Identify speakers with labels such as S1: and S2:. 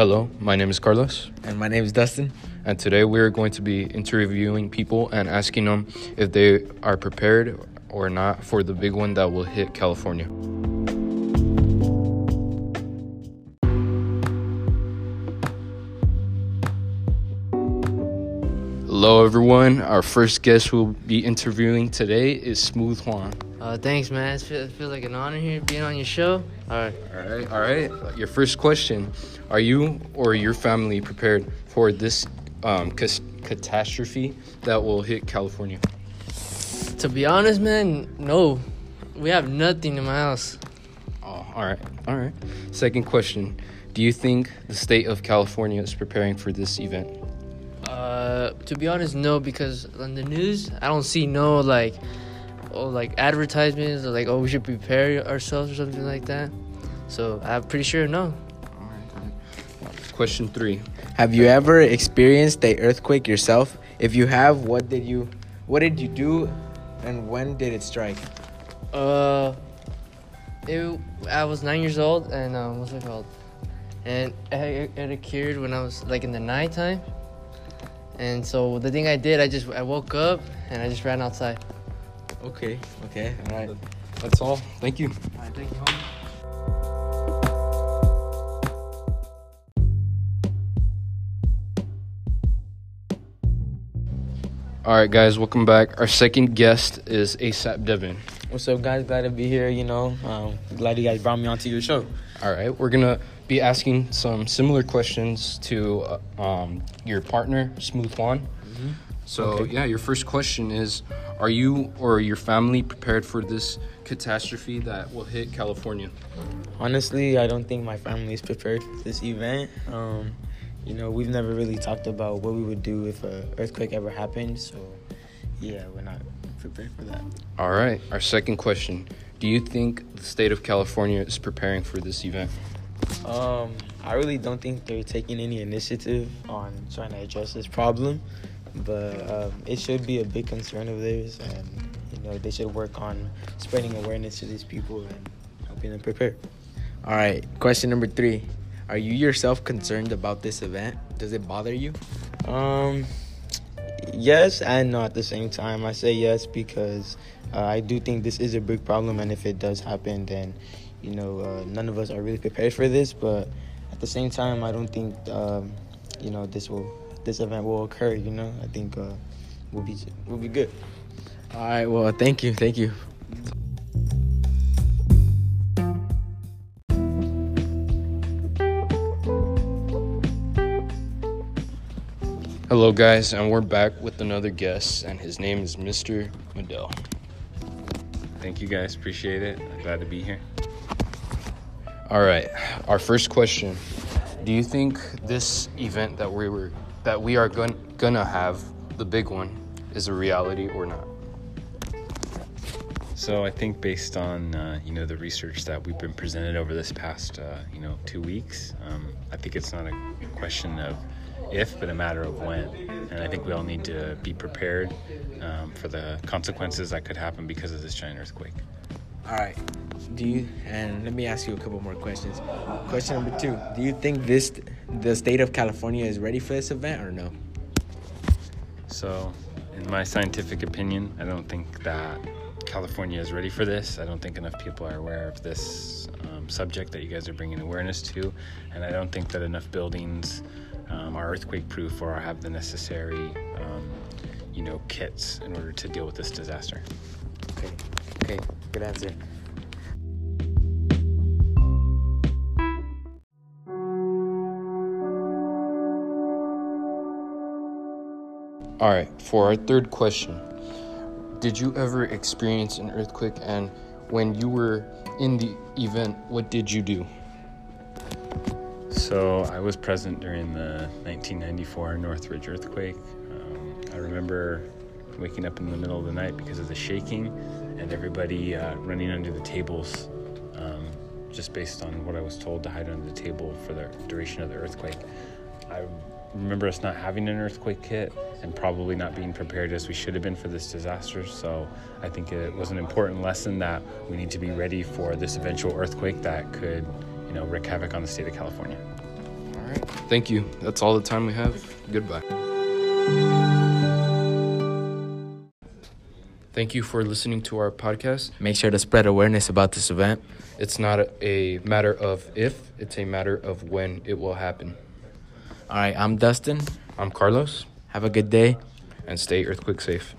S1: Hello, my name is Carlos,
S2: And my name is Dustin.
S1: and today we are going to be interviewing people and asking them if they are prepared or not for the big one that will hit California. Hello, everyone. Our first guest we'll be interviewing today is Smooth Juan.
S3: Uh, thanks, man. It feels, feels like an honor here being on your show. All right.
S1: All right, all right. Your first question: Are you or your family prepared for this um, cas- catastrophe that will hit California?
S3: To be honest, man, no. We have nothing in my house.
S1: Oh, all right, all right. Second question: Do you think the state of California is preparing for this event?
S3: Uh, to be honest, no, because on the news, I don't see no like, oh, like advertisements or like, oh, we should prepare ourselves or something like that. So I'm pretty sure no.
S1: Question three:
S2: Have you ever experienced a earthquake yourself? If you have, what did you what did you do and when did it strike?
S3: Uh, it, I was nine years old, and um, what's it called? And it, it occurred when I was like in the nighttime. And so the thing I did, I just I woke up and I just ran outside.
S2: Okay, okay, all right.
S1: That's all. Thank you.
S3: All right, thank you.
S1: All right, guys, welcome back. Our second guest is ASAP Devin.
S4: What's up, guys? Glad to be here. You know, um, glad you guys brought me onto your show.
S1: All right, we're gonna be asking some similar questions to uh, um, your partner, Smooth Juan. So
S4: Okay.
S1: yeah, your first question is: Are you or your family prepared for this catastrophe that will hit California?
S4: Honestly, I don't think my family is prepared for this event. Um, you know, we've never really talked about what we would do if a earthquake ever happened. So, yeah, we're not prepared for that.
S1: All right, our second question: Do you think the state of California is preparing for this event?
S4: Um, I really don't think they're taking any initiative on trying to address this problem, but um, it should be a big concern of theirs, and you know, they should work on spreading awareness to these people and helping them prepare.
S2: All right. Question number 3. Are you yourself concerned about this event? Does it bother you?
S4: Um, yes and no at the same time. I say yes because uh, I do think this is a big problem, and if it does happen, then you know uh, none of us are really prepared for this. But at the same time, I don't think um, you know this will this event will occur. You know, I think uh, we'll be we'll be good.
S2: All right. Well, thank you. Thank you.
S1: Hello, guys, and we're back with another guest, and his name is Mr. Medell.
S5: Thank you guys. Appreciate it. Glad to be here.
S1: All right, our first question: Do you think this event that we were that we are gon- gonna have, the big one, is a reality or not?
S5: So I think based on uh, you know the research that we've been presented over this past uh, you know two weeks, um, I think it's not a question of if, but a matter of when. And I think we all need to be prepared um, for the consequences that could happen because of this giant earthquake.
S2: All right. Do you and let me ask you a couple more questions. Question number 2. Do you think this the state of California is ready for this event or no?
S5: So, in my scientific opinion, I don't think that California is ready for this. I don't think enough people are aware of this um, subject that you guys are bringing awareness to, and I don't think that enough buildings um, are earthquake proof or have the necessary, um, you know, kits in order to deal with this disaster.
S2: Okay. Okay. Good answer.
S1: All right, for our third question, did you ever experience an earthquake? And when you were in the event, what did you do?
S5: So I was present during the 1994 Northridge earthquake. Um, I remember waking up in the middle of the night because of the shaking and everybody uh, running under the tables, um, just based on what I was told to hide under the table for the duration of the earthquake. I remember us not having an earthquake kit and probably not being prepared as we should have been for this disaster. So I think it was an important lesson that we need to be ready for this eventual earthquake that could, you know, wreak havoc on the state of California.
S2: All
S1: right. Thank you. That's all the time we have. Goodbye. Thank you for listening to our podcast.
S2: Make sure to spread awareness about this event.
S1: It's not a matter of if, it's a matter of when it will happen.
S2: All right, I'm Dustin.
S1: I'm Carlos,
S2: Have a good day.
S1: and stay earthquake safe.